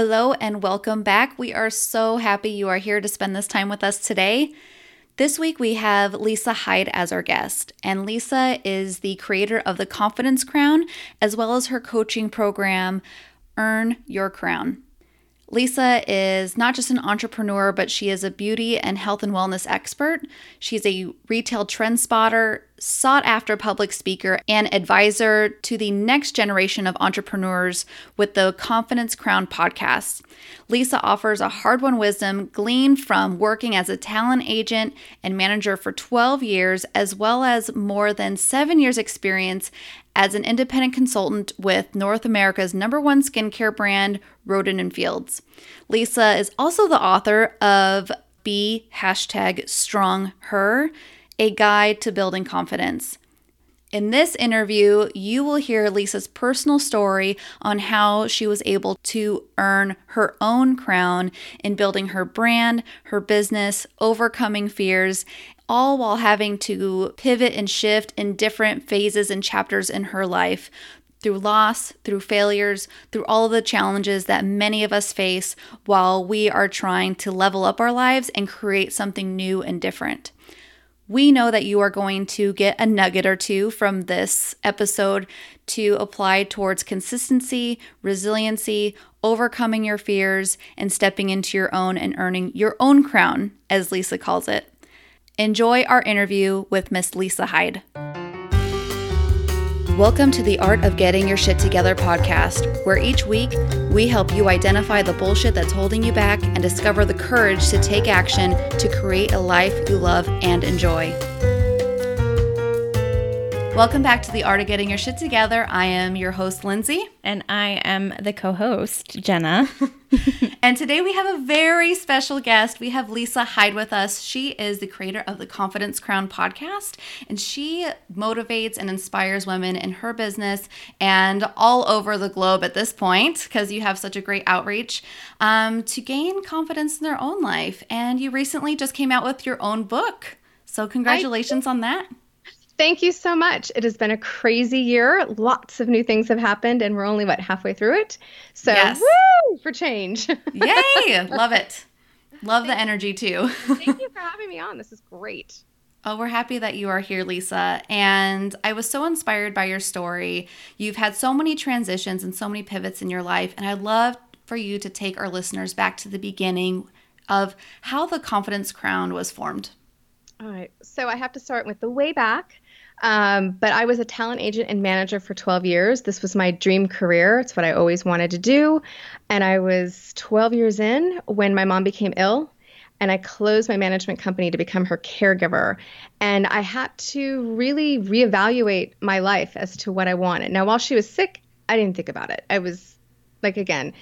Hello and welcome back. We are so happy you are here to spend this time with us today. This week we have Lisa Hyde as our guest, and Lisa is the creator of the Confidence Crown as well as her coaching program, Earn Your Crown. Lisa is not just an entrepreneur, but she is a beauty and health and wellness expert. She's a retail trend spotter, sought after public speaker, and advisor to the next generation of entrepreneurs with the Confidence Crown podcast. Lisa offers a hard won wisdom gleaned from working as a talent agent and manager for 12 years, as well as more than seven years' experience as an independent consultant with North America's number one skincare brand, Rodan and Fields. Lisa is also the author of Be hashtag Strong Her, a guide to building confidence. In this interview, you will hear Lisa's personal story on how she was able to earn her own crown in building her brand, her business, overcoming fears, all while having to pivot and shift in different phases and chapters in her life through loss, through failures, through all of the challenges that many of us face while we are trying to level up our lives and create something new and different. We know that you are going to get a nugget or two from this episode to apply towards consistency, resiliency, overcoming your fears, and stepping into your own and earning your own crown, as Lisa calls it. Enjoy our interview with Miss Lisa Hyde. Welcome to the Art of Getting Your Shit Together podcast, where each week we help you identify the bullshit that's holding you back and discover the courage to take action to create a life you love and enjoy. Welcome back to the Art of Getting Your Shit Together. I am your host, Lindsay. And I am the co host, Jenna. and today we have a very special guest. We have Lisa Hyde with us. She is the creator of the Confidence Crown podcast, and she motivates and inspires women in her business and all over the globe at this point because you have such a great outreach um, to gain confidence in their own life. And you recently just came out with your own book. So, congratulations I- on that. Thank you so much. It has been a crazy year. Lots of new things have happened, and we're only, what, halfway through it? So, yes. woo, for change. Yay! Love it. Love the energy too. Thank you for having me on. This is great. Oh, we're happy that you are here, Lisa. And I was so inspired by your story. You've had so many transitions and so many pivots in your life. And I'd love for you to take our listeners back to the beginning of how the Confidence Crown was formed. All right. So I have to start with the way back. Um, but I was a talent agent and manager for 12 years. This was my dream career. It's what I always wanted to do. And I was 12 years in when my mom became ill. And I closed my management company to become her caregiver. And I had to really reevaluate my life as to what I wanted. Now, while she was sick, I didn't think about it. I was like, again,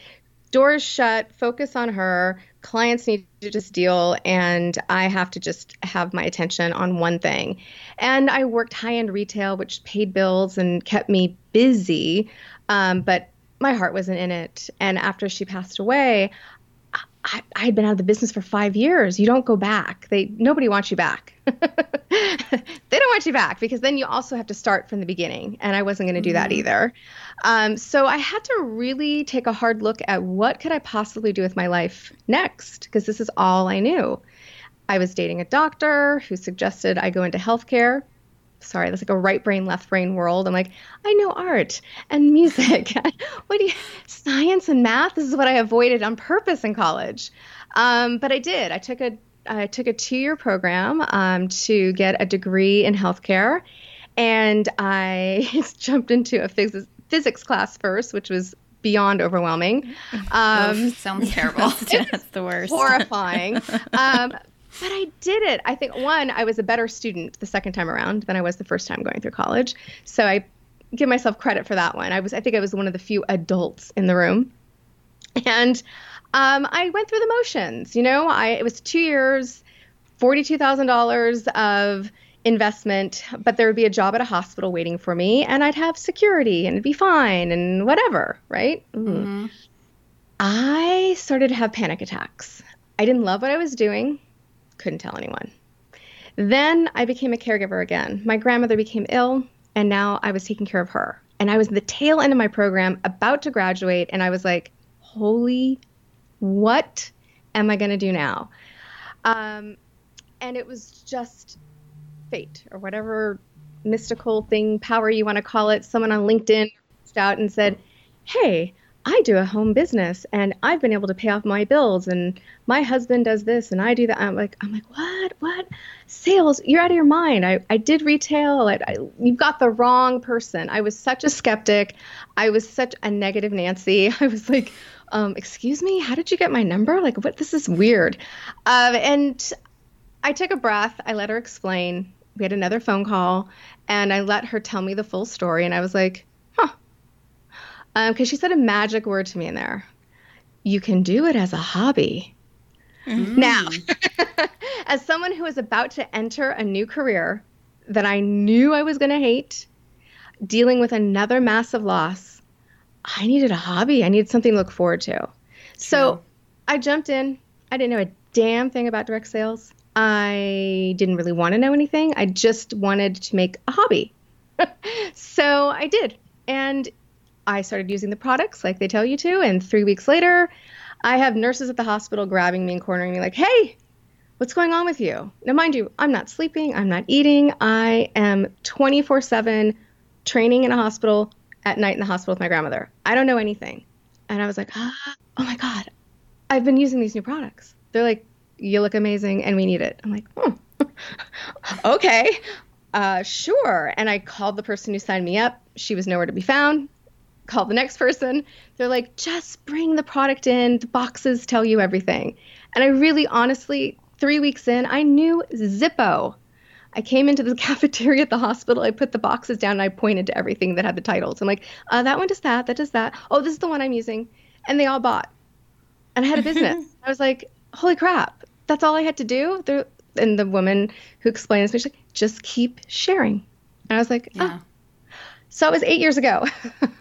doors shut, focus on her, clients need to just deal, and I have to just have my attention on one thing. And I worked high end retail, which paid bills and kept me busy, um, but my heart wasn't in it. And after she passed away, I, had been out of the business for five years. You don't go back. They nobody wants you back. they don't want you back because then you also have to start from the beginning, and I wasn't going to do mm-hmm. that either. Um, so I had to really take a hard look at what could I possibly do with my life next because this is all I knew. I was dating a doctor who suggested I go into healthcare sorry, that's like a right brain, left brain world. I'm like, I know art and music. what do you, science and math? This is what I avoided on purpose in college. Um, but I did. I took a I took a two year program um, to get a degree in healthcare, and I jumped into a phys- physics class first, which was beyond overwhelming. Um, sounds terrible. That's the worst. Horrifying. Um, but I did it. I think one, I was a better student the second time around than I was the first time going through college. So I give myself credit for that one. I was I think I was one of the few adults in the room. And um, I went through the motions, you know, I it was 2 years, $42,000 of investment, but there would be a job at a hospital waiting for me and I'd have security and it'd be fine and whatever, right? Mm-hmm. I started to have panic attacks. I didn't love what I was doing couldn't tell anyone. Then I became a caregiver again. My grandmother became ill, and now I was taking care of her. And I was the tail end of my program, about to graduate, and I was like, holy What am I going to do now? Um, and it was just fate or whatever mystical thing, power you want to call it. Someone on LinkedIn reached out and said, Hey, I do a home business and I've been able to pay off my bills and my husband does this and I do that. I'm like, I'm like, what, what sales? You're out of your mind. I, I did retail. I, I, you've got the wrong person. I was such a skeptic. I was such a negative Nancy. I was like, um, excuse me, how did you get my number? Like, what, this is weird. Um, and I took a breath. I let her explain. We had another phone call and I let her tell me the full story. And I was like, because um, she said a magic word to me in there. You can do it as a hobby. Mm. Now, as someone who is about to enter a new career that I knew I was going to hate, dealing with another massive loss, I needed a hobby. I needed something to look forward to. True. So I jumped in. I didn't know a damn thing about direct sales. I didn't really want to know anything. I just wanted to make a hobby. so I did. And I started using the products like they tell you to. And three weeks later, I have nurses at the hospital grabbing me and cornering me like, hey, what's going on with you? Now, mind you, I'm not sleeping, I'm not eating. I am 24 7 training in a hospital at night in the hospital with my grandmother. I don't know anything. And I was like, oh my God, I've been using these new products. They're like, you look amazing and we need it. I'm like, hmm. okay, uh, sure. And I called the person who signed me up. She was nowhere to be found call the next person. They're like, just bring the product in. The boxes tell you everything. And I really, honestly, three weeks in, I knew Zippo. I came into the cafeteria at the hospital. I put the boxes down and I pointed to everything that had the titles. I'm like, uh, that one does that. That does that. Oh, this is the one I'm using. And they all bought. And I had a business. I was like, holy crap. That's all I had to do. They're, and the woman who explains me, she's like, just keep sharing. And I was like, yeah. oh, so it was eight years ago.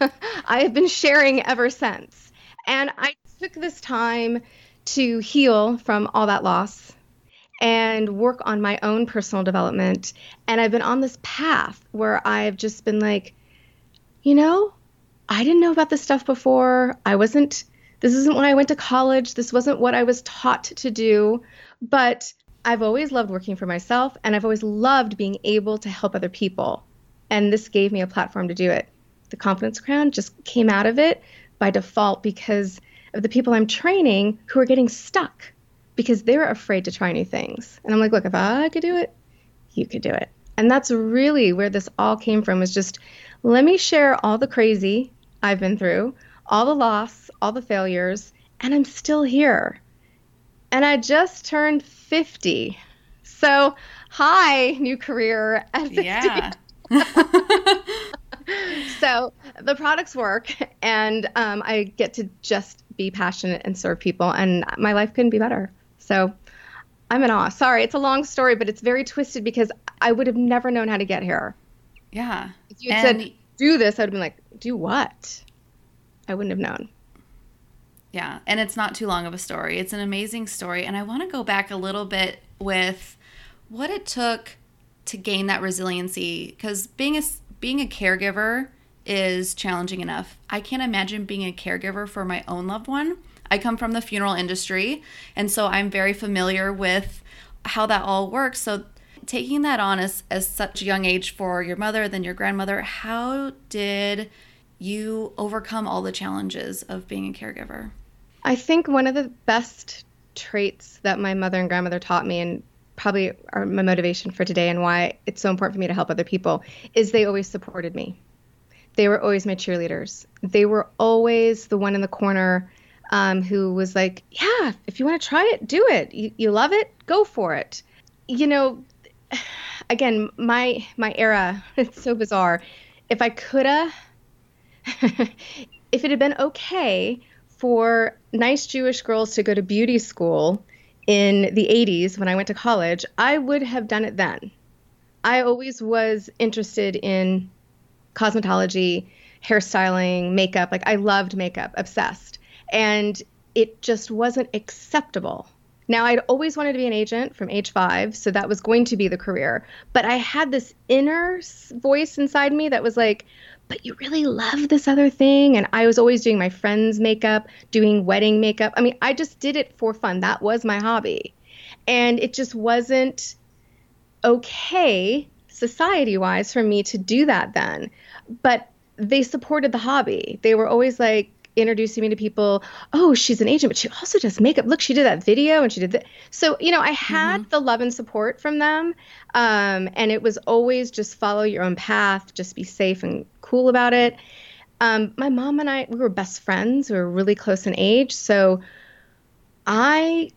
I have been sharing ever since. And I took this time to heal from all that loss and work on my own personal development. And I've been on this path where I've just been like, you know, I didn't know about this stuff before. I wasn't, this isn't when I went to college. This wasn't what I was taught to do. But I've always loved working for myself and I've always loved being able to help other people. And this gave me a platform to do it. The Confidence Crown just came out of it by default because of the people I'm training who are getting stuck because they're afraid to try new things. And I'm like, look, if I could do it, you could do it. And that's really where this all came from was just let me share all the crazy I've been through, all the loss, all the failures, and I'm still here. And I just turned 50. So, hi, new career at 50. Yeah. so the products work, and um, I get to just be passionate and serve people, and my life couldn't be better. So I'm in awe. Sorry, it's a long story, but it's very twisted because I would have never known how to get here. Yeah. If you and... said, do this, I would have been like, do what? I wouldn't have known. Yeah. And it's not too long of a story. It's an amazing story. And I want to go back a little bit with what it took to gain that resiliency because being a being a caregiver is challenging enough. I can't imagine being a caregiver for my own loved one. I come from the funeral industry, and so I'm very familiar with how that all works. So taking that on as, as such a young age for your mother, then your grandmother, how did you overcome all the challenges of being a caregiver? I think one of the best traits that my mother and grandmother taught me, and probably are my motivation for today and why it's so important for me to help other people is they always supported me. They were always my cheerleaders. They were always the one in the corner um, who was like, "Yeah, if you want to try it, do it. You, you love it, go for it." You know, again, my my era, it's so bizarre. If I coulda, if it had been okay for nice Jewish girls to go to beauty school in the 80s when I went to college, I would have done it then. I always was interested in cosmetology, hairstyling, makeup. Like I loved makeup, obsessed. And it just wasn't acceptable Now, I'd always wanted to be an agent from age five, so that was going to be the career. But I had this inner voice inside me that was like, but you really love this other thing. And I was always doing my friends' makeup, doing wedding makeup. I mean, I just did it for fun. That was my hobby. And it just wasn't okay society wise for me to do that then. But they supported the hobby. They were always like, introducing me to people oh she's an agent but she also does makeup. Look she did that video and she did that so you know i had mm-hmm. the love and support from them um, and it was always just follow your own path just be safe and cool about it. Um, my mom and i we were best friends we were really close in age so i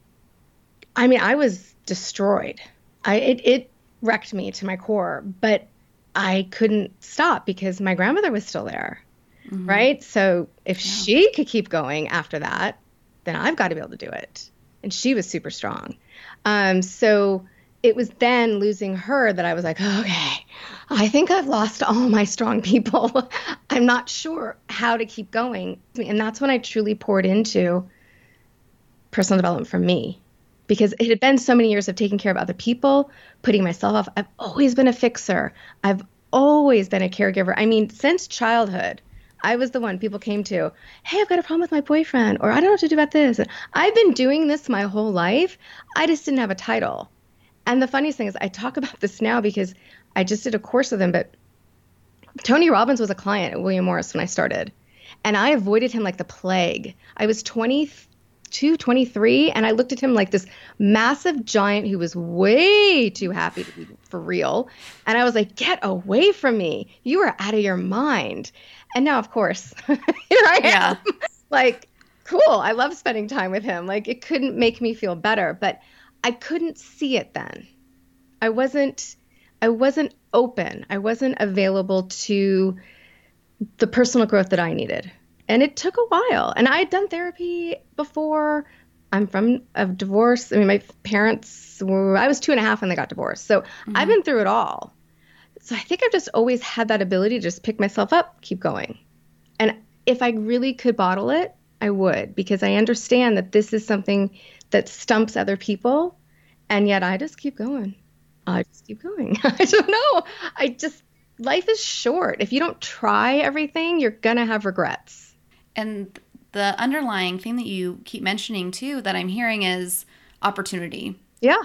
i mean i was destroyed. I it, it wrecked me to my core but i couldn't stop because my grandmother was still there mm-hmm. right? So if yeah. she could keep going after that, then I've got to be able to do it. And she was super strong. Um, so it was then losing her that I was like, okay, I think I've lost all my strong people. I'm not sure how to keep going. And that's when I truly poured into personal development for me because it had been so many years of taking care of other people, putting myself off. I've always been a fixer. I've always been a caregiver. I mean, since childhood, I was the one people came to, hey, I've got a problem with my boyfriend, or I don't know what to do about this. I've been doing this my whole life. I just didn't have a title. And the funniest thing is, I talk about this now because I just did a course with him, but Tony Robbins was a client at William Morris when I started. And I avoided him like the plague. I was 22, 23, and I looked at him like this massive giant who was way too happy to be for real. And I was like, get away from me. You are out of your mind. And now, of course, here I am. like, cool. I love spending time with him. Like, it couldn't make me feel better, but I couldn't see it then. I wasn't. I wasn't open. I wasn't available to the personal growth that I needed. And it took a while. And I had done therapy before. I'm from a divorce. I mean, my parents were, I was two and a half when they got divorced. So mm-hmm. I've been through it all. So I think I've just always had that ability to just pick myself up, keep going. And if I really could bottle it, I would because I understand that this is something that stumps other people. And yet I just keep going. I just keep going. I don't know. I just, life is short. If you don't try everything, you're going to have regrets. And the underlying thing that you keep mentioning too that I'm hearing is opportunity. Yeah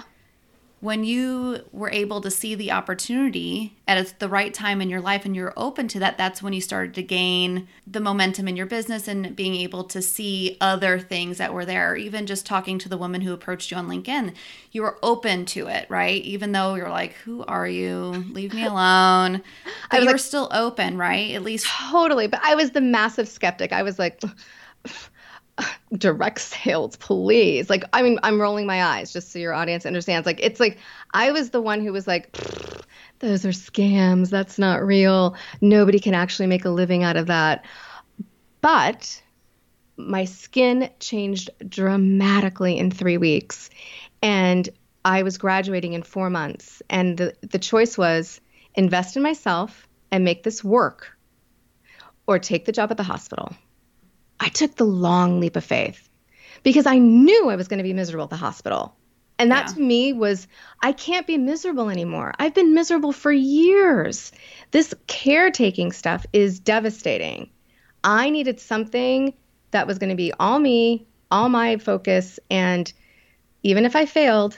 when you were able to see the opportunity at the right time in your life and you're open to that, that's when you started to gain the momentum in your business and being able to see other things that were there. Even just talking to the woman who approached you on LinkedIn, you were open to it, right? Even though you're like, who are you? Leave me alone. But you like, were still open, right? At least. Totally. But I was the massive skeptic. I was like, direct sales, please. Like, I mean, I'm rolling my eyes just so your audience understands. Like, it's like I was the one who was like, those are scams. That's not real. Nobody can actually make a living out of that. But my skin changed dramatically in three weeks. And I was graduating in four months. And the, the choice was invest in myself and make this work or take the job at the hospital. I took the long leap of faith because I knew I was going to be miserable at the hospital. And that yeah. to me was, I can't be miserable anymore. I've been miserable for years. This caretaking stuff is devastating. I needed something that was going to be all me, all my focus. And even if I failed,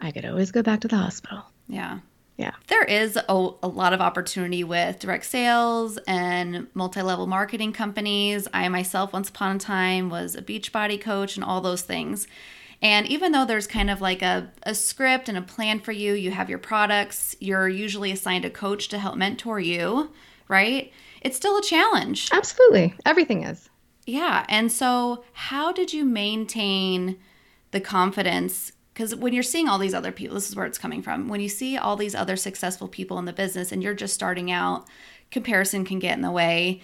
I could always go back to the hospital. Yeah. Yeah. There is a, a lot of opportunity with direct sales and multi level marketing companies. I myself, once upon a time, was a Beachbody coach and all those things. And even though there's kind of like a, a script and a plan for you, you have your products, you're usually assigned a coach to help mentor you, right? It's still a challenge. Absolutely. Everything is. Yeah. And so, how did you maintain the confidence because when you're seeing all these other people, this is where it's coming from. When you see all these other successful people in the business and you're just starting out, comparison can get in the way.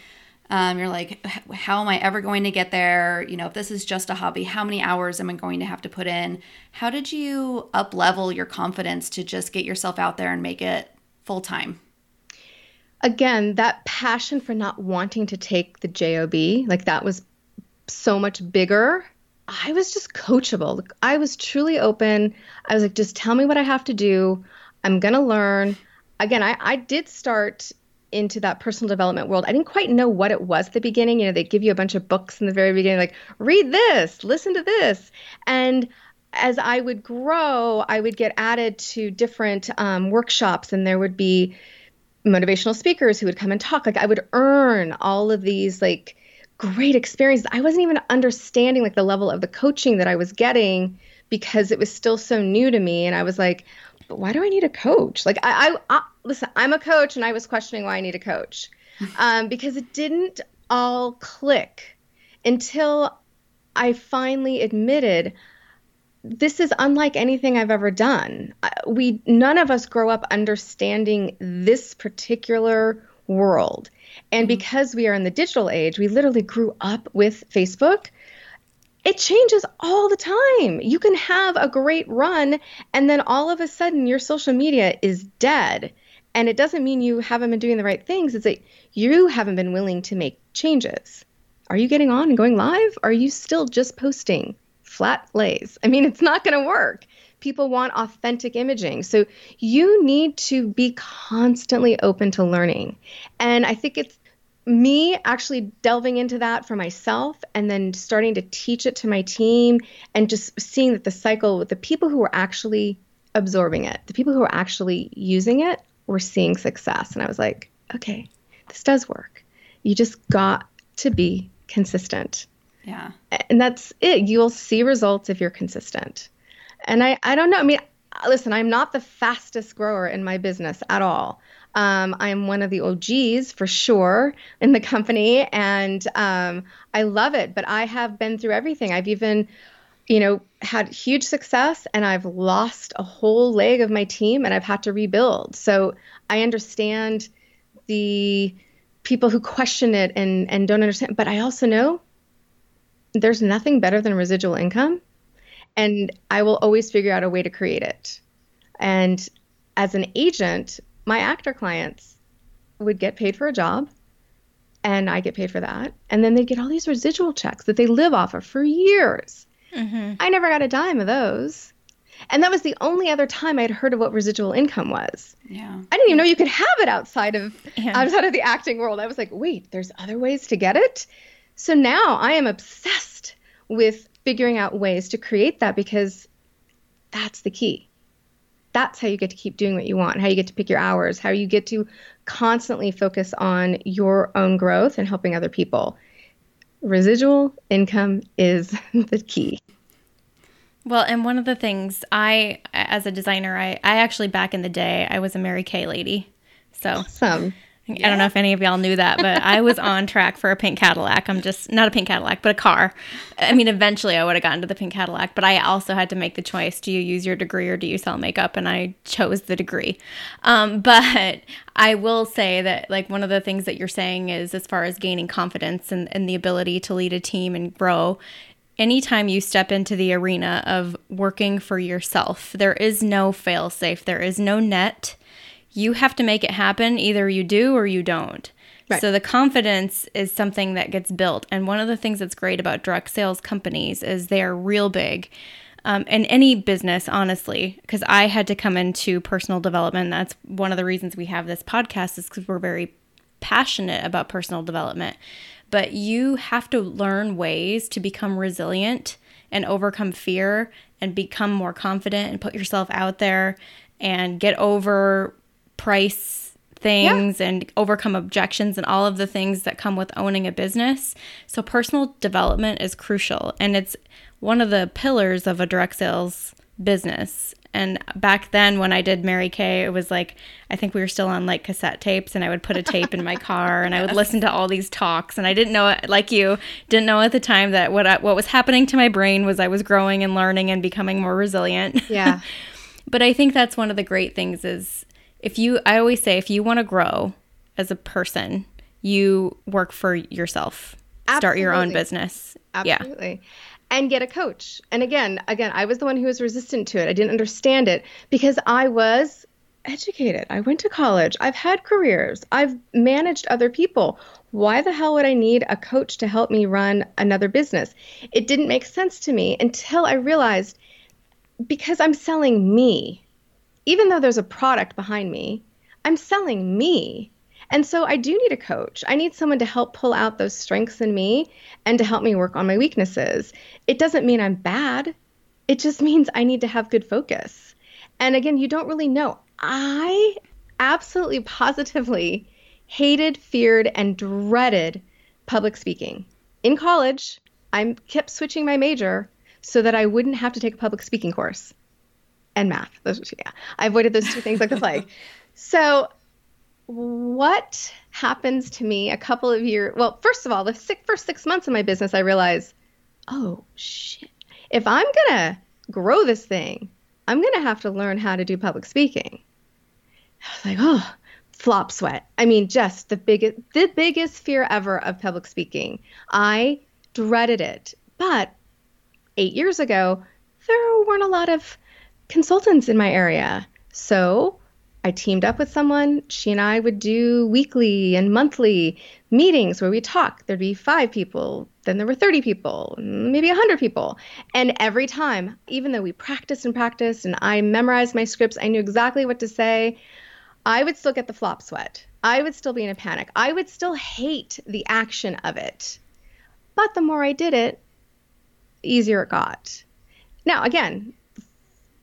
Um, you're like, how am I ever going to get there? You know, if this is just a hobby, how many hours am I going to have to put in? How did you up level your confidence to just get yourself out there and make it full time? Again, that passion for not wanting to take the job, like that was so much bigger I was just coachable. I was truly open. I was like, just tell me what I have to do. I'm going to learn. Again, I, I did start into that personal development world. I didn't quite know what it was at the beginning. You know, they give you a bunch of books in the very beginning, like, read this, listen to this. And as I would grow, I would get added to different um, workshops, and there would be motivational speakers who would come and talk. Like, I would earn all of these, like, great experience. I wasn't even understanding like the level of the coaching that I was getting because it was still so new to me. And I was like, but why do I need a coach? Like I, I, I listen, I'm a coach and I was questioning why I need a coach um, because it didn't all click until I finally admitted this is unlike anything I've ever done. We none of us grow up understanding this particular world. And mm-hmm. because we are in the digital age, we literally grew up with Facebook. It changes all the time. You can have a great run, and then all of a sudden, your social media is dead. And it doesn't mean you haven't been doing the right things, it's that you haven't been willing to make changes. Are you getting on and going live? Are you still just posting flat lays? I mean, it's not going to work people want authentic imaging. So you need to be constantly open to learning. And I think it's me actually delving into that for myself and then starting to teach it to my team and just seeing that the cycle with the people who are actually absorbing it, the people who are actually using it, were seeing success. And I was like, okay, this does work. You just got to be consistent. Yeah. And that's it. You'll see results if you're consistent. And I, I don't know. I mean, listen, I'm not the fastest grower in my business at all. Um, I am one of the OGs for sure in the company, and um, I love it. But I have been through everything. I've even, you know, had huge success, and I've lost a whole leg of my team, and I've had to rebuild. So I understand the people who question it and and don't understand. But I also know there's nothing better than residual income and I will always figure out a way to create it. And as an agent, my actor clients would get paid for a job and I get paid for that. And then they get all these residual checks that they live off of for years. Mm-hmm. I never got a dime of those. And that was the only other time I'd heard of what residual income was. Yeah. I didn't even know you could have it outside of yeah. outside of the acting world. I was like, wait, there's other ways to get it. So now I am obsessed with figuring out ways to create that because that's the key. That's how you get to keep doing what you want, how you get to pick your hours, how you get to constantly focus on your own growth and helping other people. Residual income is the key. Well, and one of the things I, as a designer, I, I actually back in the day, I was a Mary Kay lady. So awesome. Yeah. I don't know if any of y'all knew that, but I was on track for a pink Cadillac. I'm just not a pink Cadillac, but a car. I mean, eventually I would have gotten to the pink Cadillac, but I also had to make the choice do you use your degree or do you sell makeup? And I chose the degree. Um, but I will say that, like, one of the things that you're saying is as far as gaining confidence and, and the ability to lead a team and grow, anytime you step into the arena of working for yourself, there is no fail safe, there is no net you have to make it happen. Either you do or you don't. Right. So the confidence is something that gets built. And one of the things that's great about direct sales companies is they're real big. Um, and any business, honestly, because I had to come into personal development. That's one of the reasons we have this podcast is because we're very passionate about personal development. But you have to learn ways to become resilient and overcome fear and become more confident and put yourself out there and get over price things yeah. and overcome objections and all of the things that come with owning a business. So personal development is crucial and it's one of the pillars of a direct sales business. And back then when I did Mary Kay, it was like I think we were still on like cassette tapes and I would put a tape in my car and I would listen to all these talks and I didn't know like you didn't know at the time that what I, what was happening to my brain was I was growing and learning and becoming more resilient. Yeah. but I think that's one of the great things is if you, I always say, if you want to grow as a person, you work for yourself. Absolutely. Start your own business. Absolutely. Yeah. And get a coach. And again, again, I was the one who was resistant to it. I didn't understand it because I was educated. I went to college. I've had careers. I've managed other people. why the hell would I need a coach to help me run another business? It didn't make sense to me until I realized because I'm selling me. Even though there's a product behind me, I'm selling me. And so I do need a coach. I need someone to help pull out those strengths in me and to help me work on my weaknesses. It doesn't mean I'm bad, it just means I need to have good focus. And again, you don't really know. I absolutely positively hated, feared, and dreaded public speaking. In college, I kept switching my major so that I wouldn't have to take a public speaking course and math. Those, yeah, I avoided those two things like the plague. So what happens to me a couple of years well first of all the six, first six months of my business i realized oh shit. If i'm gonna grow this thing i'm gonna have to learn how to do public speaking. I was like oh flop sweat. I mean just the biggest the biggest fear ever of public speaking. I dreaded it. But eight years ago there weren't a lot of consultants in my area so I teamed up with someone. She and I would do weekly and monthly meetings where we talk. There'd be five people, then there were 30 people, maybe 100 people. And every time, even though we practiced and practiced and I memorized my scripts, I knew exactly what to say, I would still get the flop sweat. I would still be in a panic. I would still hate the action of it. But the more I did it, the easier it got. Now, again,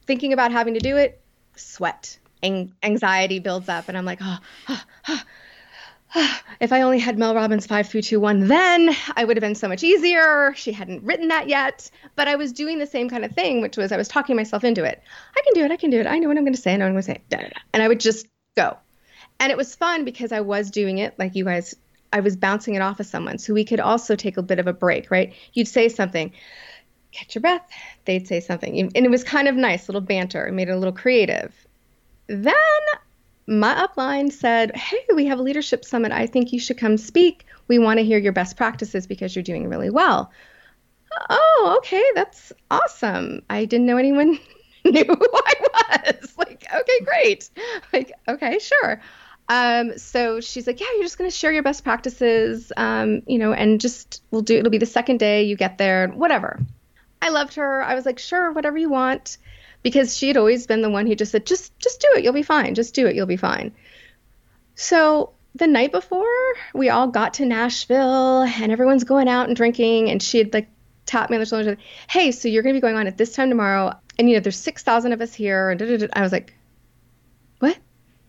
thinking about having to do it, sweat anxiety builds up and i'm like oh, oh, oh, if I only had Mel Robbins 5321 then, I would have been so much easier. She hadn't written that yet, but I was doing the same kind of thing, which was I was talking myself into it. I can do it. I can do it. I know what I'm going to say. I know what I'm going to say. Da, da, da. And I would just go. And it was fun because I was doing it like you guys, I was bouncing it off of someone. So we could also take a bit of a break, right? You'd say something, catch your breath. They'd say something. And it was kind of nice, little banter. It made it a little creative. Then my upline said, Hey, we have a leadership summit. I think you should come speak. We want to hear your best practices because you're doing really well. Oh, okay, that's awesome. I didn't know anyone knew who I was. Like, okay, great. Like, okay, sure. Um, so she's like, yeah, you're just going to share your best practices, um, you know, and just we'll do, it'll be the second day you get there, whatever. I loved her. I was like, sure, whatever you want because she had always been the one who just said, just just do it, you'll be fine. Just do it, you'll be fine. So the night before, we all got to Nashville and everyone's going out and drinking, and she had like tapped me on the shoulder and said, Hey, so you're gonna be going on at this time tomorrow, and you know, there's six thousand of us here, and da-da-da. I was like, What?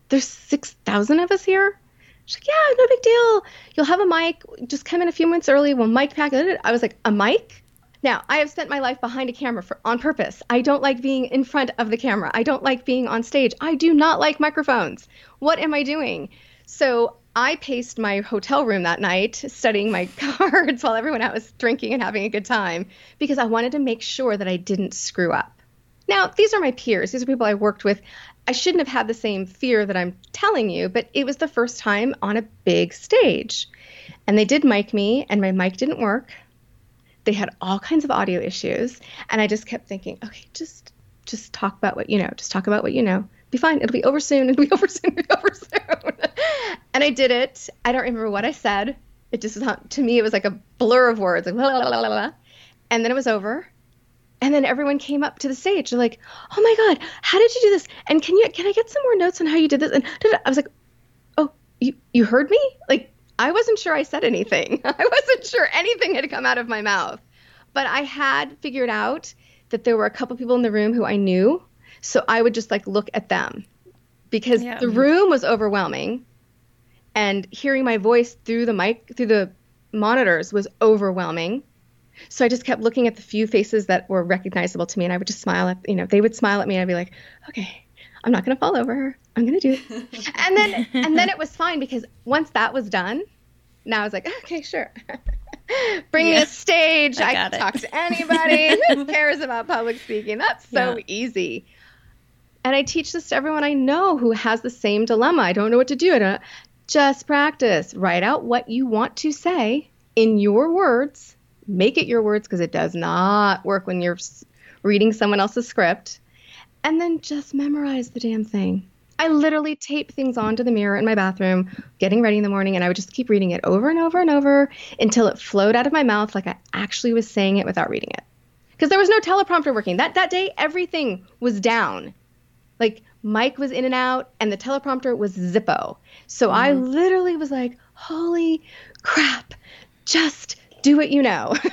There's six thousand of us here? She's like, Yeah, no big deal. You'll have a mic. Just come in a few minutes early. We'll mic pack. I was like, A mic? Now, I have spent my life behind a camera for, on purpose. I don't like being in front of the camera. I don't like being on stage. I do not like microphones. What am I doing? So I paced my hotel room that night, studying my cards while everyone else was drinking and having a good time, because I wanted to make sure that I didn't screw up. Now, these are my peers. These are people I worked with. I shouldn't have had the same fear that I'm telling you, but it was the first time on a big stage. And they did mic me, and my mic didn't work. They had all kinds of audio issues, and I just kept thinking, okay, just just talk about what you know. Just talk about what you know. Be fine. It'll be over soon. It'll be over soon. It'll be over soon. and I did it. I don't remember what I said. It just to me it was like a blur of words, like blah, blah, blah, blah, and then it was over. And then everyone came up to the stage. They're like, "Oh my god, how did you do this? And can you can I get some more notes on how you did this?" And I was like, "Oh, you you heard me? Like I wasn't sure I said anything. I wasn't sure anything had come out of my mouth. But I had figured out that there were a couple people in the room who I knew. So I would just like look at them because yeah. the room was overwhelming. And hearing my voice through the mic, through the monitors was overwhelming. So I just kept looking at the few faces that were recognizable to me and I would just smile at, you know, they would smile at me and I'd be like, okay, I'm not going to fall over. Her. I'm going to do it. and then and then it was fine because once that was done, now I was like, okay, sure. Bring yeah. me a stage. I, I can it. talk to anybody. Who cares about public speaking? That's so yeah. easy. And I teach this to everyone I know who has the same dilemma. I don't know what to do. I just practice. Write out what you want to say in your words. Make it your words because it does not work when you're reading someone else's script and then just memorize the damn thing. I literally tape things onto the mirror in my bathroom, getting ready in the morning, and I would just keep reading it over and over and over until it flowed out of my mouth like I actually was saying it without reading it. Because there was no teleprompter working. That that day everything was down. Like mic was in and out and the teleprompter was Zippo. So mm-hmm. I literally was like, "Holy crap. Just do what you know."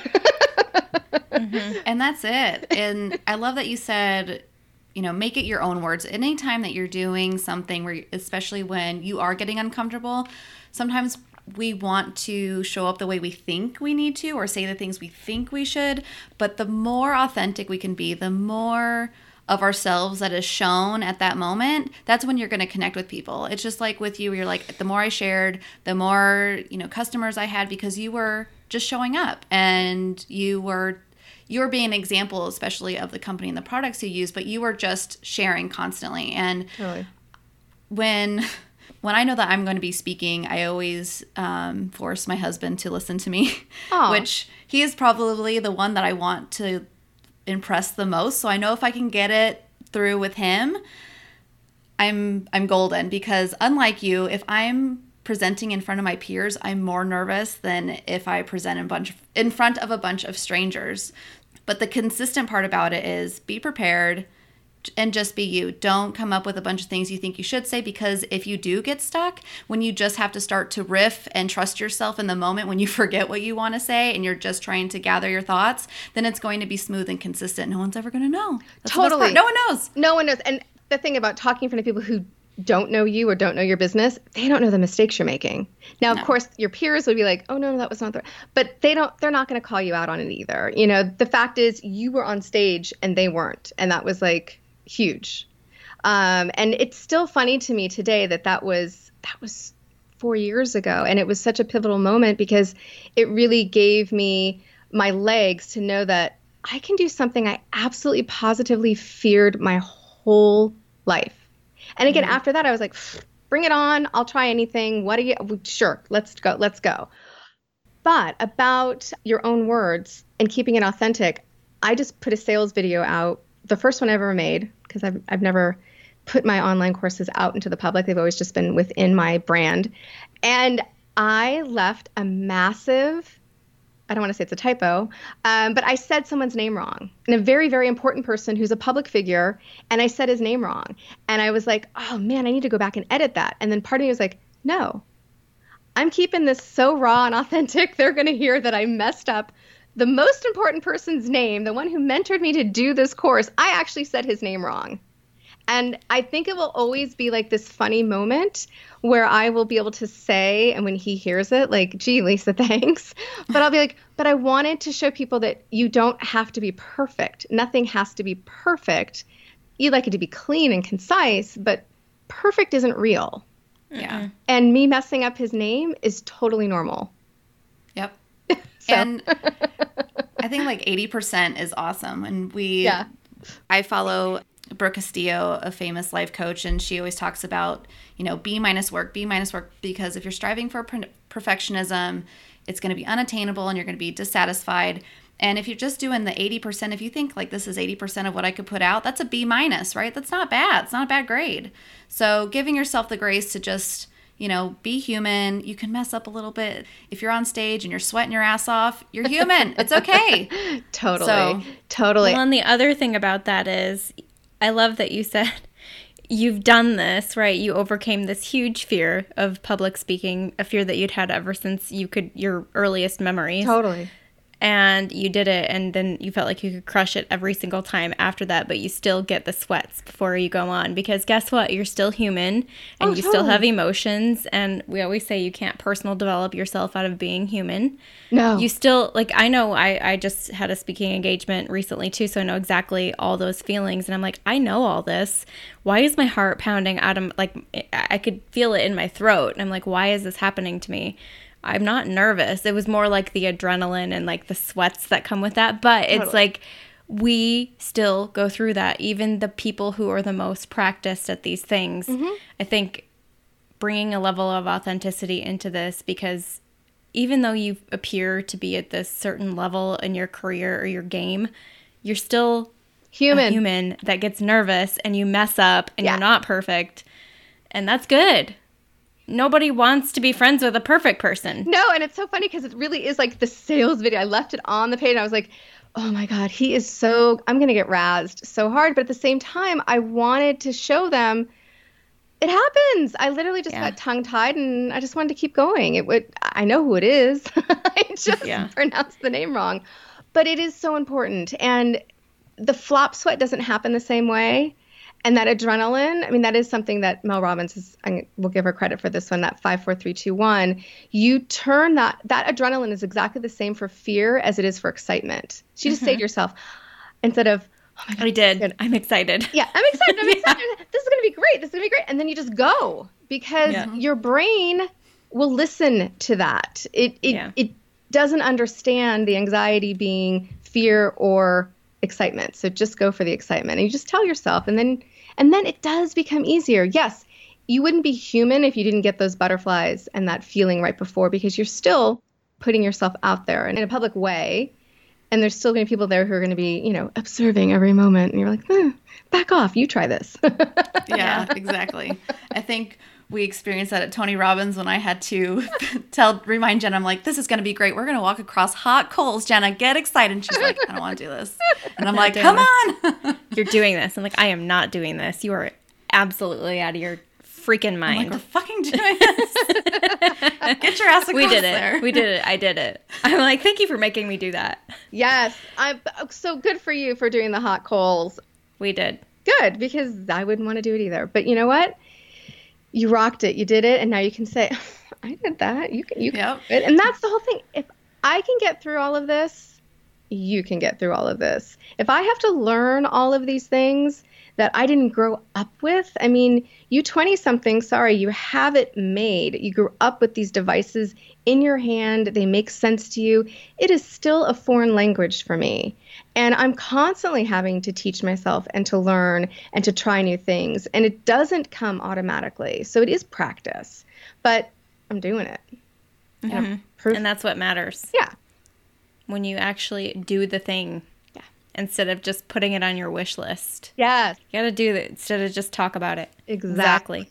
mm-hmm. And that's it. And I love that you said you know make it your own words. Anytime that you're doing something where especially when you are getting uncomfortable sometimes we want to show up the way we think we need to or say the things we think we should. But the more authentic we can be the more of ourselves that is shown at that moment that's when you're going to connect with people. It's just like with you you're like the more i shared the more you know customers i had because you were just showing up and you were you're being an example, especially of the company and the products you use, but you are just sharing constantly. And totally. when when I know that I'm going to be speaking, I always um, force my husband to listen to me, Aww. which he is probably the one that I want to impress the most. So I know if I can get it through with him, I'm I'm golden because unlike you, if I'm presenting in front of my peers, I'm more nervous than if I present in bunch in front of a bunch of strangers. But the consistent part about it is be prepared and just be you. Don't come up with a bunch of things you think you should say because if you do get stuck, when you just have to start to riff and trust yourself in the moment when you forget what you want to say and you're just trying to gather your thoughts, then it's going to be smooth and consistent. No one's ever going to know. That's totally. No one knows. No one knows. And the thing about talking in front of people who don't know you or don't know your business, they don't know the mistakes you're making. Now, no. of course, your peers would be like, "Oh no, that was not the," but they don't. They're not going to call you out on it either. You know, the fact is, you were on stage and they weren't, and that was like huge. Um, and it's still funny to me today that that was that was four years ago, and it was such a pivotal moment because it really gave me my legs to know that I can do something I absolutely positively feared my whole life and again, mm-hmm. after that, I was like, bring it on. I'll try anything. What are you? Sure, let's go. Let's go. But about your own words and keeping it authentic, I just put a sales video out, the first one I ever made, because I've, I've never put my online courses out into the public. They've always just been within my brand. And I left a massive I don't want to say it's a typo, um, but I said someone's name wrong, and a very, very important person who's a public figure, and I said his name wrong. And I was like, oh man, I need to go back and edit that. And then part of me was like, no, I'm keeping this so raw and authentic. They're going to hear that I messed up the most important person's name, the one who mentored me to do this course. I actually said his name wrong. And I think it will always be like this funny moment where I will be able to say, and when he hears it, like, gee, Lisa, thanks. But I'll be like, but I wanted to show people that you don't have to be perfect. Nothing has to be perfect. You like it to be clean and concise, but perfect isn't real. Yeah. And me messing up his name is totally normal. Yep. and I think like 80% is awesome. And we, yeah. I follow Brooke Castillo, a famous life coach, and she always talks about, you know, B minus work, B minus work, because if you're striving for perfectionism, it's going to be unattainable and you're going to be dissatisfied. And if you're just doing the 80%, if you think like this is 80% of what I could put out, that's a B minus, right? That's not bad. It's not a bad grade. So giving yourself the grace to just, you know, be human. You can mess up a little bit. If you're on stage and you're sweating your ass off, you're human. it's okay. totally. So, totally. Well, and the other thing about that is I love that you said you've done this, right? You overcame this huge fear of public speaking, a fear that you'd had ever since you could your earliest memories. Totally and you did it and then you felt like you could crush it every single time after that but you still get the sweats before you go on because guess what? You're still human and oh, you totally. still have emotions and we always say you can't personal develop yourself out of being human. No. You still like i know i i just had a speaking engagement recently too so i know exactly all those feelings and i'm like i know all this. Why is my heart pounding out of like i could feel it in my throat and i'm like why is this happening to me I'm not nervous. It was more like the adrenaline and like the sweats that come with that. But it's totally. like we still go through that. Even the people who are the most practiced at these things, mm-hmm. I think bringing a level of authenticity into this because even though you appear to be at this certain level in your career or your game, you're still human human that gets nervous and you mess up and yeah. you're not perfect and that's good. Nobody wants to be friends with a perfect person. No, and it's so funny because it really is like the sales video. I left it on the page and I was like, oh my God, he is so, I'm going to get razzed so hard. But at the same time, I wanted to show them it happens. I literally just Yeah. got tongue tied and I just wanted to keep going. It would, I know who it is. I just Yeah. pronounced the name wrong. But it is so important. And the flop sweat doesn't happen the same way. And that adrenaline, I mean, that is something that Mel Robbins is, I will give her credit for this one, that five, four, three, two, one. You turn that, that adrenaline is exactly the same for fear as it is for excitement. So you just say to mm-hmm. yourself, instead of, oh my God, I did. I'm excited. yeah, I'm excited. I'm Yeah. excited. This is going to be great. This is going to be great. And then you just go because Yeah. your brain will listen to that. It it, Yeah. it doesn't understand the anxiety being fear or excitement. So just go for the excitement. And you just tell yourself and then and then it does become easier. Yes, you wouldn't be human if you didn't get those butterflies and that feeling right before because you're still putting yourself out there and in a public way and there's still going to be people there who are going to be, you know, observing every moment. And you're like, eh, back off, you try this. Yeah, exactly. I think we experienced that at Tony Robbins when I had to tell remind Jenna, I'm like, this is gonna be great. We're gonna walk across hot coals, Jenna. Get excited. And she's like, I don't want to do this. And I'm like, come this. on. You're doing this. I'm like, I am not doing this. You are absolutely out of your freaking I'm like, mind. we're fucking doing this. Get your ass across we did it. there. We did it. I did it. I'm like, thank you for making me do that. yes, I'm oh, so good for you for doing the hot coals. We did. Good because I wouldn't want to do it either. But you know what? You rocked it. You did it, and now you can say, I did that. You can. You can. Yep. it." And that's the whole thing. If I can get through all of this, you can get through all of this. If I have to learn all of these things that I didn't grow up with, I mean, you 20 something, sorry, you have it made. You grew up with these devices in your hand, they make sense to you. It is still a foreign language for me. And I'm constantly having to teach myself and to learn and to try new things. And it doesn't come automatically. So it is practice, but I'm doing it. And Mhm. proof- And that's what matters. yeah. When you actually do the thing. Yeah. Instead of just putting it on your wish list. Yes. You gotta do it instead of just talk about it. Exactly.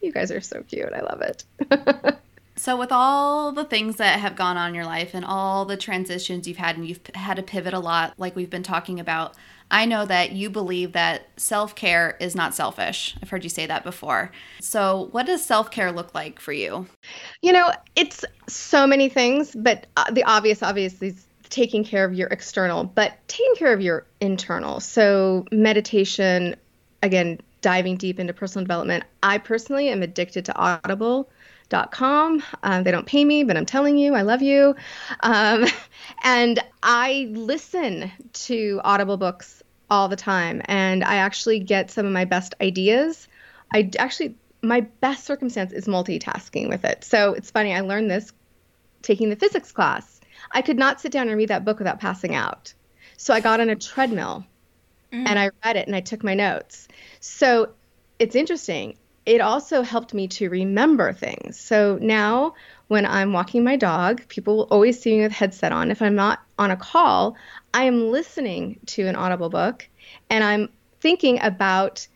You guys are so cute. I love it. So, with all the things that have gone on in your life and all the transitions you've had, and you've had to pivot a lot, like we've been talking about, I know that you believe that self care is not selfish. I've heard you say that before. So, what does self care look like for you? You know, it's so many things, but uh, the obvious, obviously, is taking care of your external, but taking care of your internal. So, meditation, again, diving deep into personal development. I personally am addicted to audible.com. Um, they don't pay me, but I'm telling you, I love you. Um, and I listen to Audible books all the time, and I actually get some of my best ideas. I actually, my best circumstance is multitasking with it. So it's funny, I learned this taking the physics class. I could not sit down and read that book without passing out. So I got on a treadmill mm. and I read it and I took my notes. So it's interesting. It also helped me to remember things. So now when I'm walking my dog, people will always see me with headset on. If I'm not on a call, I am listening to an audible book and I'm thinking about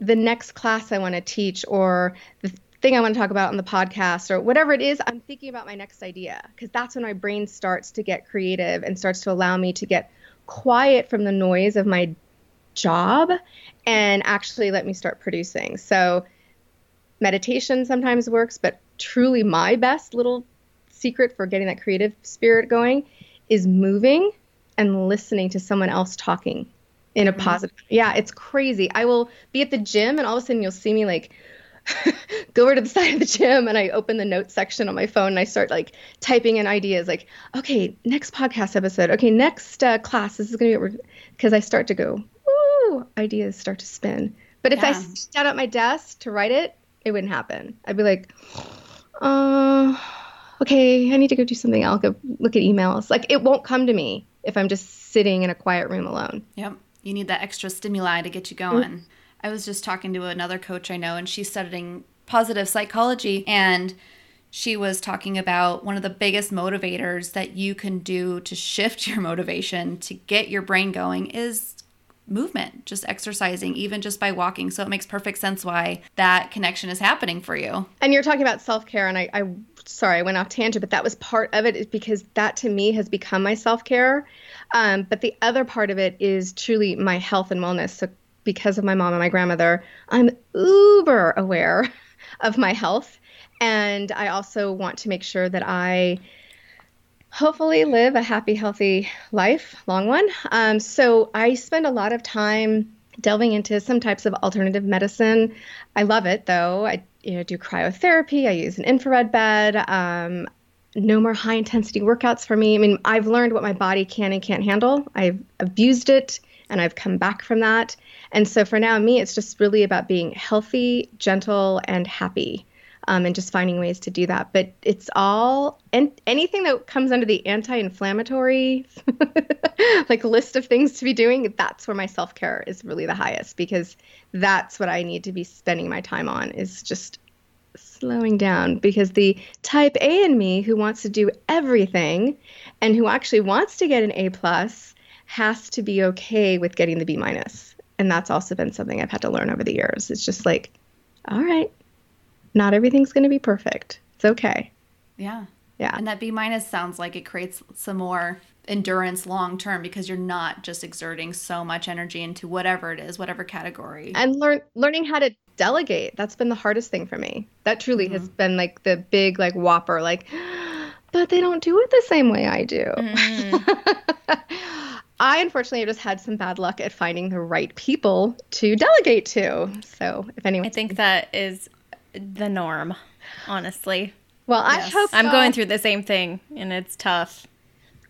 the next class I want to teach or the thing I want to talk about on the podcast or whatever it is, I'm thinking about my next idea because that's when my brain starts to get creative and starts to allow me to get quiet from the noise of my job and actually let me start producing. So meditation sometimes works, but truly my best little secret for getting that creative spirit going is moving and listening to someone else talking in a mm-hmm. positive. Yeah, it's crazy. I will be at the gym and all of a sudden you'll see me like go over to the side of the gym and I open the notes section on my phone and I start like typing in ideas like, okay, next podcast episode. Okay, next uh, class. This is going to be because I start to go, ooh, ideas start to spin. But if I Yeah. sat at my desk to write it, it wouldn't happen. I'd be like, uh, okay, I need to go do something. I'll go look at emails. Like it won't come to me if I'm just sitting in a quiet room alone. Yep. You need that extra stimuli to get you going. I was just talking to another coach I know, and she's studying positive psychology. And she was talking about one of the biggest motivators that you can do to shift your motivation to get your brain going is movement, just exercising, even just by walking. So it makes perfect sense why that connection is happening for you. And you're talking about self care, and I, I, sorry, I went off tangent, but that was part of it, because that to me has become my self care. Um, but the other part of it is truly my health and wellness. So because of my mom and my grandmother, I'm uber aware of my health, and I also want to make sure that I hopefully live a happy, healthy life, long one. Um, so I spend a lot of time delving into some types of alternative medicine. I love it though. I you know do cryotherapy. I use an infrared bed. Um, no more high intensity workouts for me. I mean, I've learned what my body can and can't handle. I've abused it and I've come back from that. And so for now, me, it's just really about being healthy, gentle, and happy um, and just finding ways to do that. But it's all and anything that comes under the anti-inflammatory like list of things to be doing. That's where my self-care is really the highest because that's what I need to be spending my time on is just slowing down because the type A in me who wants to do everything and who actually wants to get an A plus has to be okay with getting the B minus. And that's also been something I've had to learn over the years. It's just like, all right, not everything's going to be perfect. It's okay. Yeah. Yeah. And that B minus sounds like it creates some more endurance long term because you're not just exerting so much energy into whatever it is, whatever category. And learn learning how to delegate. That's been the hardest thing for me. That truly mm-hmm. has been like the big like whopper like but they don't do it the same way I do. Mm-hmm. I unfortunately have just had some bad luck at finding the right people to delegate to. So if anyone I think that is the norm, honestly. Well, yes. I hope I'm going through the same thing and it's tough.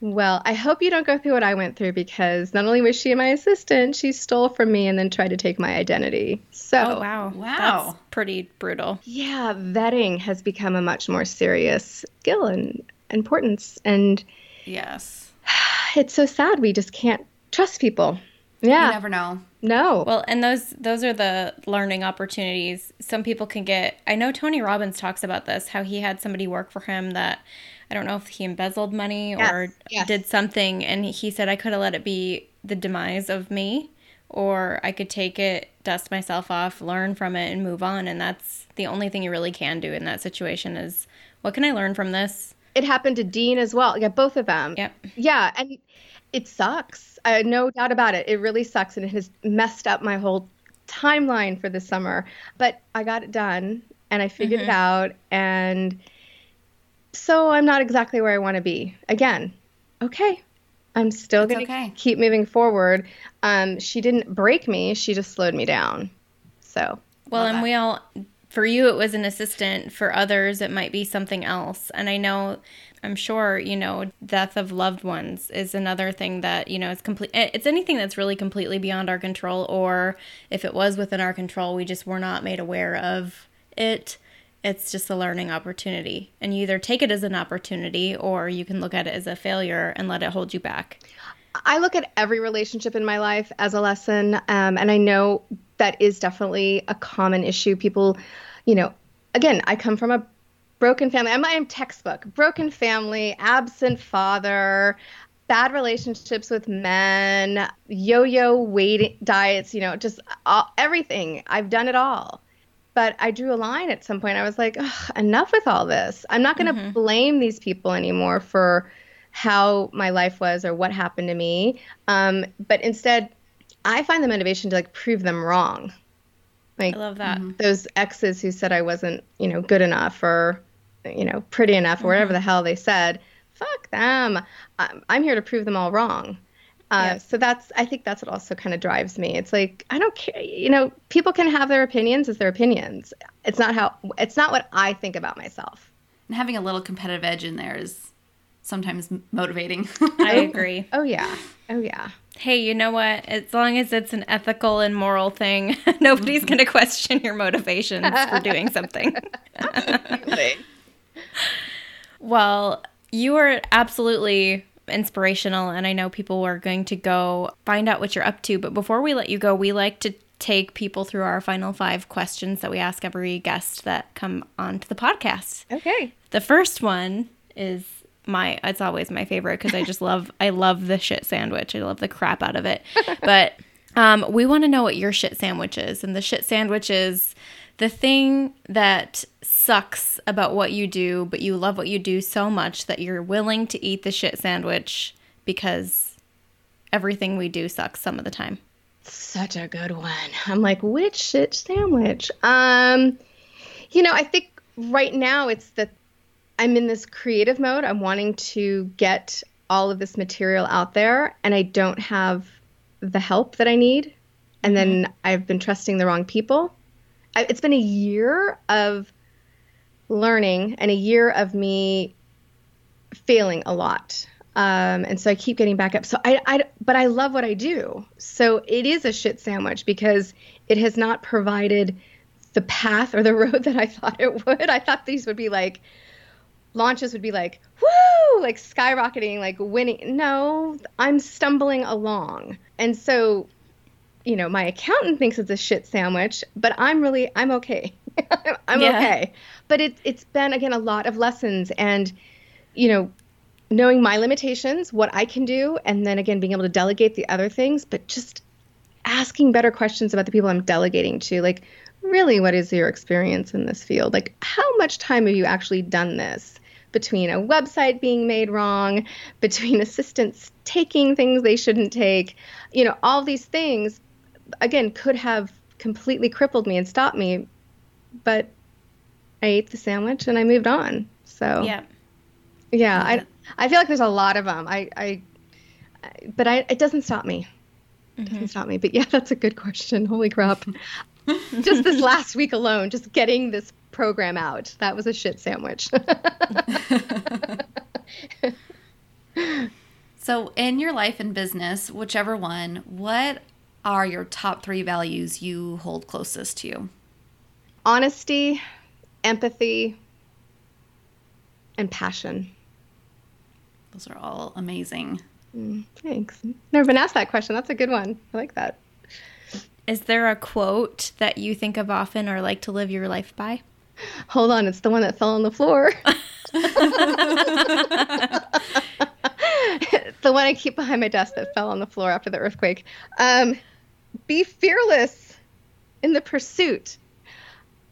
Well, I hope you don't go through what I went through because not only was she my assistant, she stole from me and then tried to take my identity. So, oh, wow. Wow. That's pretty brutal. Yeah, vetting has become a much more serious skill and importance. And yes, it's so sad we just can't trust people. Yeah. You never know. No. Well, and those those are the learning opportunities. Some people can get I know Tony Robbins talks about this, how he had somebody work for him that I don't know if he embezzled money yes. or yes. did something and he said I could have let it be the demise of me or I could take it, dust myself off, learn from it and move on and that's the only thing you really can do in that situation is what can I learn from this? It happened to Dean as well. Yeah, both of them. Yep. Yeah, and it sucks. I no doubt about it. It really sucks, and it has messed up my whole timeline for the summer. But I got it done, and I figured mm-hmm. it out, and so I'm not exactly where I want to be. Again, okay. I'm still going to okay. keep moving forward. Um, she didn't break me; she just slowed me down. So well, and that. we all for you it was an assistant for others it might be something else and i know I'm sure, you know, death of loved ones is another thing that, you know, is complete. It's anything that's really completely beyond our control, or if it was within our control, we just were not made aware of it. It's just a learning opportunity. And you either take it as an opportunity or you can look at it as a failure and let it hold you back. I look at every relationship in my life as a lesson. Um, and I know that is definitely a common issue. People, you know, again, I come from a broken family. I'm, I'm textbook. Broken family, absent father, bad relationships with men, yo-yo weight diets. You know, just all, everything. I've done it all. But I drew a line at some point. I was like, enough with all this. I'm not going to mm-hmm. blame these people anymore for how my life was or what happened to me. Um, but instead, I find the motivation to like prove them wrong. Like I love that. Those exes who said I wasn't, you know, good enough or you know, pretty enough, or whatever the mm-hmm. hell they said. Fuck them. I'm, I'm here to prove them all wrong. Uh, yep. So that's, I think that's what also kind of drives me. It's like, I don't care, you know, people can have their opinions as their opinions. It's not how, it's not what I think about myself. And having a little competitive edge in there is sometimes motivating. I agree. Oh, yeah. Oh, yeah. Hey, you know what? As long as it's an ethical and moral thing, nobody's mm-hmm. going to question your motivations for doing something. well, you are absolutely inspirational, and I know people are going to go find out what you're up to. But before we let you go, we like to take people through our final five questions that we ask every guest that come onto the podcast. Okay. The first one is my it's always my favorite because I just love I love the shit sandwich. I love the crap out of it. but Um, we want to know what your shit sandwich is. And the shit sandwich is the thing that sucks about what you do, but you love what you do so much that you're willing to eat the shit sandwich because everything we do sucks some of the time. Such a good one. I'm like, which shit sandwich? Um, you know, I think right now it's that I'm in this creative mode. I'm wanting to get all of this material out there, and I don't have the help that I need. And then mm-hmm. I've been trusting the wrong people. I, it's been a year of learning and a year of me failing a lot. Um, and so I keep getting back up. So I, I, but I love what I do. So it is a shit sandwich because it has not provided the path or the road that I thought it would. I thought these would be like launches would be like woo, like skyrocketing, like winning. No, I'm stumbling along, and so you know, my accountant thinks it's a shit sandwich, but I'm really I'm okay. I'm yeah. okay. But it's it's been again a lot of lessons and you know, knowing my limitations, what I can do, and then again being able to delegate the other things, but just asking better questions about the people I'm delegating to. Like, really, what is your experience in this field? Like, how much time have you actually done this? Between a website being made wrong, between assistants taking things they shouldn't take, you know, all these things again could have completely crippled me and stopped me but i ate the sandwich and i moved on. So yeah. yeah i i feel like there's a lot of them i i but i it doesn't stop me. It doesn't mm-hmm. stop me. But yeah that's a good question. Holy crap. Just this last week alone just getting this program out that was a shit sandwich so in your life and business whichever one what are your top three values you hold closest to you? Honesty, empathy, and passion. Those are all amazing. Mm, thanks. Never been asked that question. That's a good one. I like that. Is there a quote that you think of often or like to live your life by? Hold on, it's the one that fell on the floor. the one I keep behind my desk that fell on the floor after the earthquake. Um, be fearless in the pursuit.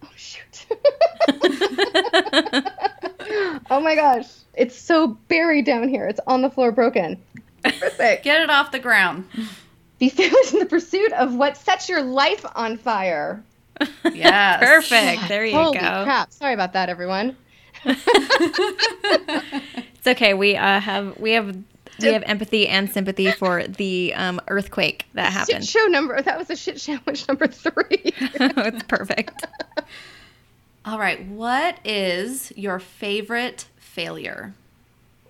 Oh, shoot. oh my gosh. It's so buried down here. It's on the floor broken. Perfect. Get it off the ground. Be fearless in the pursuit of what sets your life on fire. Yeah. Perfect. There you Holy go. crap. Sorry about that, everyone. it's okay. We uh, have we have we have empathy and sympathy for the um, earthquake that happened. Shit show number that was a shit sandwich number three. it's perfect. All right, what is your favorite failure?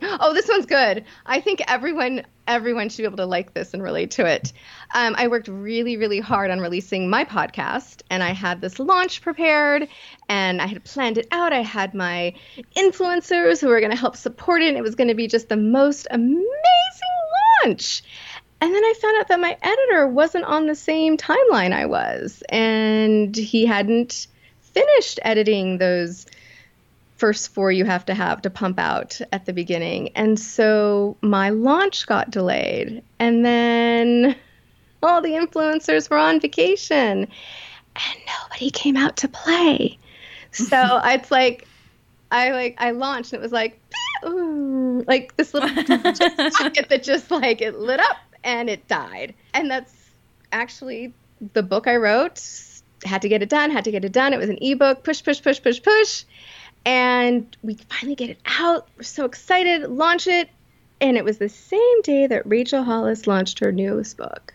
Oh, this one's good. I think everyone everyone should be able to like this and relate to it. Um, I worked really, really hard on releasing my podcast, and I had this launch prepared, and I had planned it out. I had my influencers who were going to help support it, and it was going to be just the most amazing launch. And then I found out that my editor wasn't on the same timeline I was, and he hadn't finished editing those first four you have to have to pump out at the beginning. And so my launch got delayed. And then all the influencers were on vacation and nobody came out to play. So it's like, I like, I launched and it was like, ooh, like this little rocket that just like it lit up and it died. And that's actually the book I wrote. Had to get it done, had to get it done. It was an ebook, push, push, push, push, push and we finally get it out. We're so excited, launch it. And it was the same day that Rachel Hollis launched her newest book.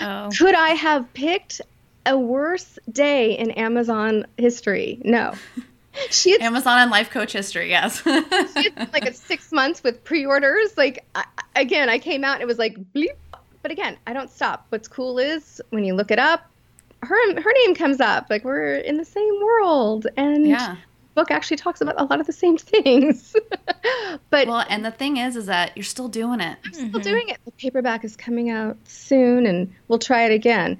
Oh. Could I have picked a worse day in Amazon history? No. She had, Amazon and life coach history, yes. she had like a six months with pre-orders. Like I, again, I came out and it was like bleep. But again, I don't stop. What's cool is when you look it up, her her name comes up. Like we're in the same world, and yeah book actually talks about a lot of the same things. but well, and the thing is, is that you're still doing it. I'm still mm-hmm. doing it. The paperback is coming out soon, and we'll try it again.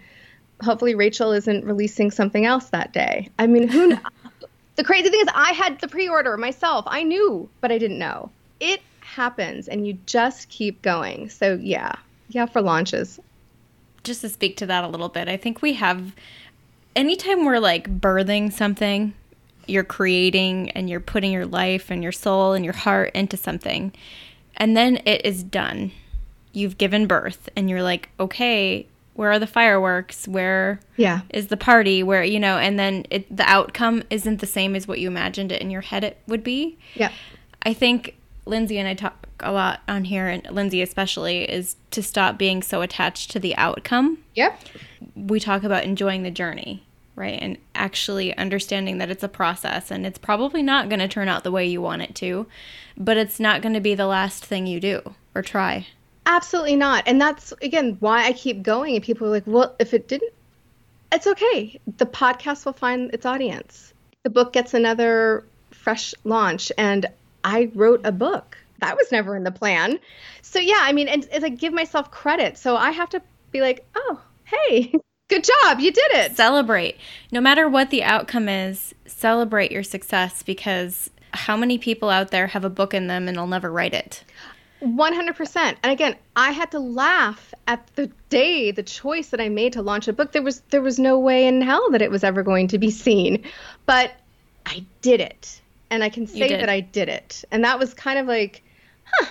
Hopefully, Rachel isn't releasing something else that day. I mean, who? Kn- the crazy thing is, I had the pre-order myself. I knew, but I didn't know. It happens, and you just keep going. So yeah, yeah, for launches. just to speak to that a little bit, I think we have anytime we're like birthing something, you're creating and you're putting your life and your soul and your heart into something, and then it is done. You've given birth, and you're like, okay, where are the fireworks? Where Yeah. is the party? Where you know, and then it, the outcome isn't the same as what you imagined it in your head it would be. Yeah. I think Lindsay and I talk a lot on here, and Lindsay especially, is to stop being so attached to the outcome. Yep. We talk about enjoying the journey, right? And actually understanding that it's a process and it's probably not going to turn out the way you want it to, but it's not going to be the last thing you do or try. Absolutely not. And that's again why I keep going. And people are like, well, if it didn't, it's okay. The podcast will find its audience. The book gets another fresh launch. And I wrote a book. That was never in the plan. So yeah, I mean, and, and I give myself credit. So I have to be like, oh, hey, good job. You did it. Celebrate. No matter what the outcome is, celebrate your success because how many people out there have a book in them and they'll never write it? 100%. And again, I had to laugh at the day, the choice that I made to launch a book. There was there was no way in hell that it was ever going to be seen. But I did it. And I can say that I did it. And that was kind of like, huh.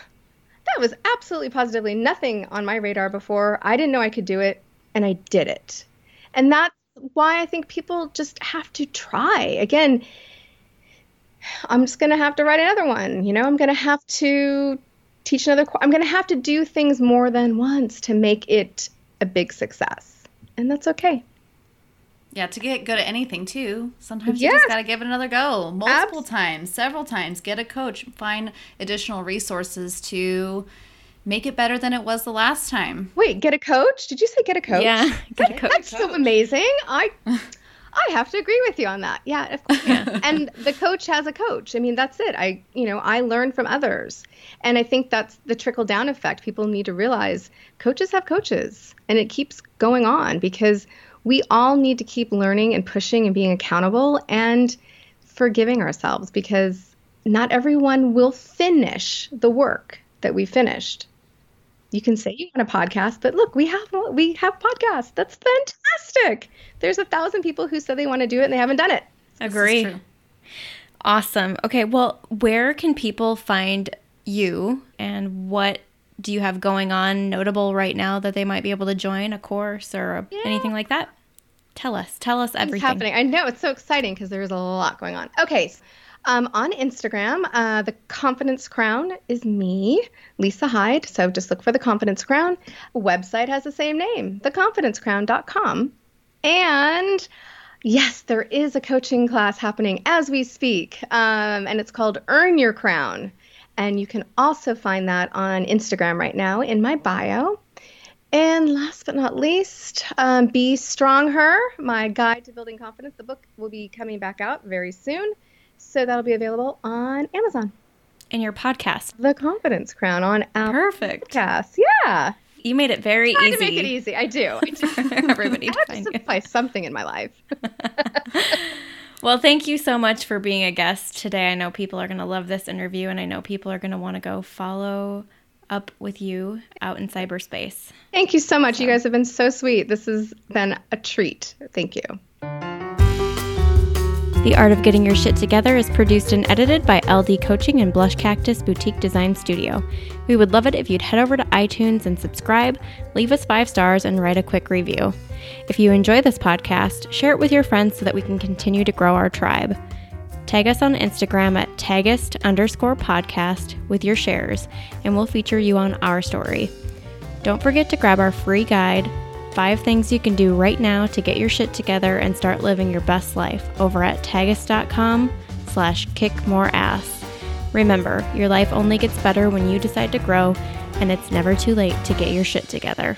That was absolutely positively nothing on my radar before. I didn't know I could do it, and I did it. And that's why I think people just have to try. Again, I'm just going to have to write another one. You know, I'm going to have to teach another I'm going to have to do things more than once to make it a big success. And that's okay. Yeah, to get good at anything too, sometimes you just got to give it another go. Multiple Abs- times, several times. Get a coach, find additional resources to make it better than it was the last time. Wait, get a coach? Did you say get a coach? Yeah, get a coach. That's so amazing. I I have to agree with you on that. Yeah, of course. and the coach has a coach. I mean, that's it. I, you know, I learn from others. And I think that's the trickle down effect. People need to realize coaches have coaches and it keeps going on because we all need to keep learning and pushing and being accountable and forgiving ourselves because not everyone will finish the work that we finished. You can say you want a podcast, but look, we have we have podcasts. That's fantastic. There's a thousand people who said they want to do it and they haven't done it. Agree. Awesome. Okay, well, where can people find you and what do you have going on notable right now that they might be able to join a course or a, anything like that? Tell us. Tell us It's everything. happening. I know it's so exciting because there's a lot going on. Okay, s- um, on Instagram, uh, the Confidence Crown is me, Lisa Hyde. So just look for the Confidence Crown. Website has the same name, theconfidencecrown.com. And yes, there is a coaching class happening as we speak, um, and it's called Earn Your Crown. And you can also find that on Instagram right now in my bio. And last but not least, um, Be Strong Her, my guide to building confidence. The book will be coming back out very soon. So that'll be available on Amazon. And your podcast. The Confidence Crown on Apple Perfect. Podcasts. Yeah. You made it very Try easy. to make it easy. I do. I do. Everybody I have to find you. something in my life. Well, thank you so much for being a guest today. I know people are going to love this interview, and I know people are going to want to go follow up with you out in cyberspace. Thank you so much. You guys have been so sweet. This has been a treat. Thank you. The Art of Getting Your Shit Together is produced and edited by LD Coaching and Blush Cactus Boutique Design Studio. We would love it if you'd head over to iTunes and subscribe, leave us five stars, and write a quick review. If you enjoy this podcast, share it with your friends so that we can continue to grow our tribe. Tag us on Instagram at tagist underscore podcast with your shares, and we'll feature you on our story. Don't forget to grab our free guide, Five Things You Can Do Right Now to Get Your Shit Together and Start Living Your Best Life over at tagus.com slash kick more ass. Remember, your life only gets better when you decide to grow, and it's never too late to get your shit together.